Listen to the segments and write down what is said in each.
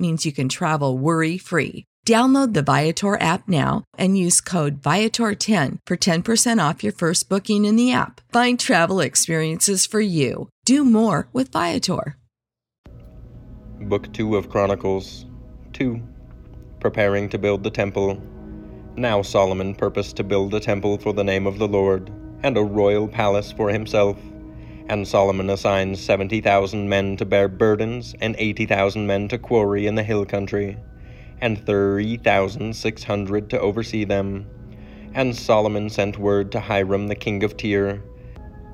means you can travel worry free. Download the Viator app now and use code Viator10 for 10% off your first booking in the app. Find travel experiences for you. Do more with Viator. Book 2 of Chronicles 2 Preparing to build the temple. Now Solomon purposed to build a temple for the name of the Lord, and a royal palace for himself. And Solomon assigned seventy thousand men to bear burdens, and eighty thousand men to quarry in the hill country and thirty thousand six hundred to oversee them. And Solomon sent word to Hiram the king of Tyre,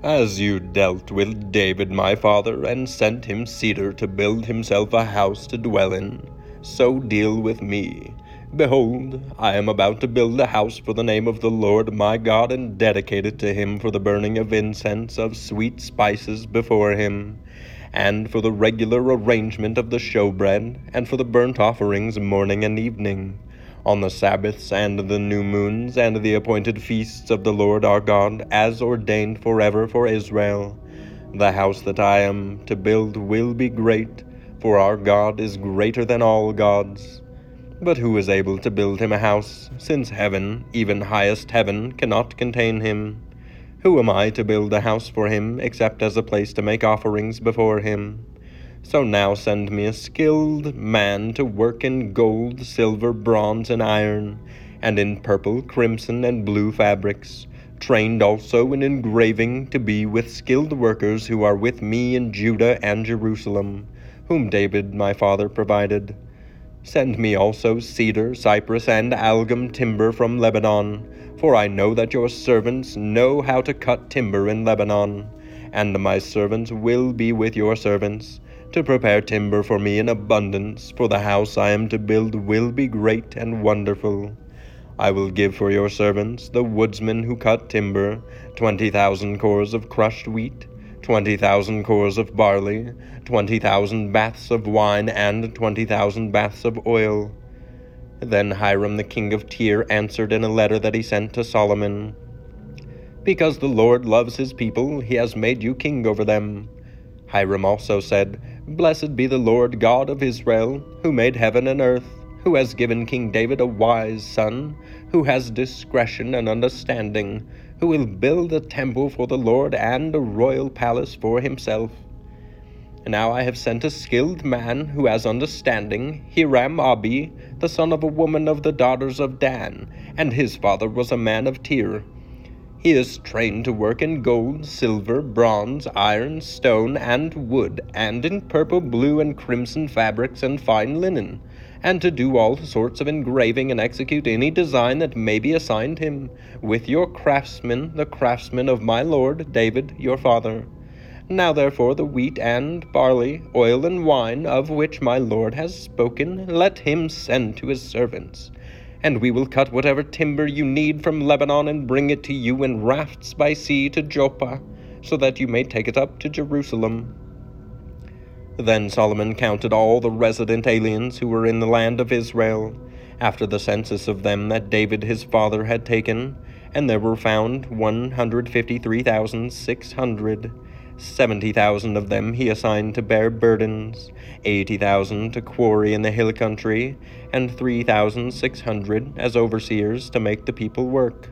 As you dealt with David my father, and sent him cedar to build himself a house to dwell in, so deal with me. Behold, I am about to build a house for the name of the Lord my God, and dedicate it to him for the burning of incense of sweet spices before him and for the regular arrangement of the showbread, and for the burnt offerings morning and evening, on the Sabbaths and the new moons, and the appointed feasts of the Lord our God, as ordained forever for Israel. The house that I am to build will be great, for our God is greater than all gods. But who is able to build him a house, since heaven, even highest heaven, cannot contain him? Who am I to build a house for him, except as a place to make offerings before him? So now send me a skilled man to work in gold, silver, bronze, and iron, and in purple, crimson, and blue fabrics, trained also in engraving to be with skilled workers who are with me in Judah and Jerusalem, whom David my father provided. Send me also cedar, cypress, and algum timber from Lebanon for I know that your servants know how to cut timber in Lebanon, and my servants will be with your servants, to prepare timber for me in abundance, for the house I am to build will be great and wonderful. I will give for your servants, the woodsmen who cut timber, twenty thousand cors of crushed wheat, twenty thousand cors of barley, twenty thousand baths of wine, and twenty thousand baths of oil. Then Hiram the king of Tyre answered in a letter that he sent to Solomon Because the Lord loves his people, he has made you king over them. Hiram also said, Blessed be the Lord God of Israel, who made heaven and earth, who has given King David a wise son, who has discretion and understanding, who will build a temple for the Lord and a royal palace for himself. And now I have sent a skilled man who has understanding, Hiram Abi, the son of a woman of the daughters of Dan, and his father was a man of Tyre. He is trained to work in gold, silver, bronze, iron, stone, and wood, and in purple, blue, and crimson fabrics and fine linen, and to do all sorts of engraving and execute any design that may be assigned him, with your craftsmen, the craftsmen of my lord David your father. Now therefore the wheat and barley, oil and wine, of which my lord has spoken, let him send to his servants. And we will cut whatever timber you need from Lebanon and bring it to you in rafts by sea to Joppa, so that you may take it up to Jerusalem. Then Solomon counted all the resident aliens who were in the land of Israel, after the census of them that David his father had taken, and there were found one hundred fifty three thousand six hundred. Seventy thousand of them he assigned to bear burdens, eighty thousand to quarry in the hill country, and three thousand six hundred as overseers to make the people work.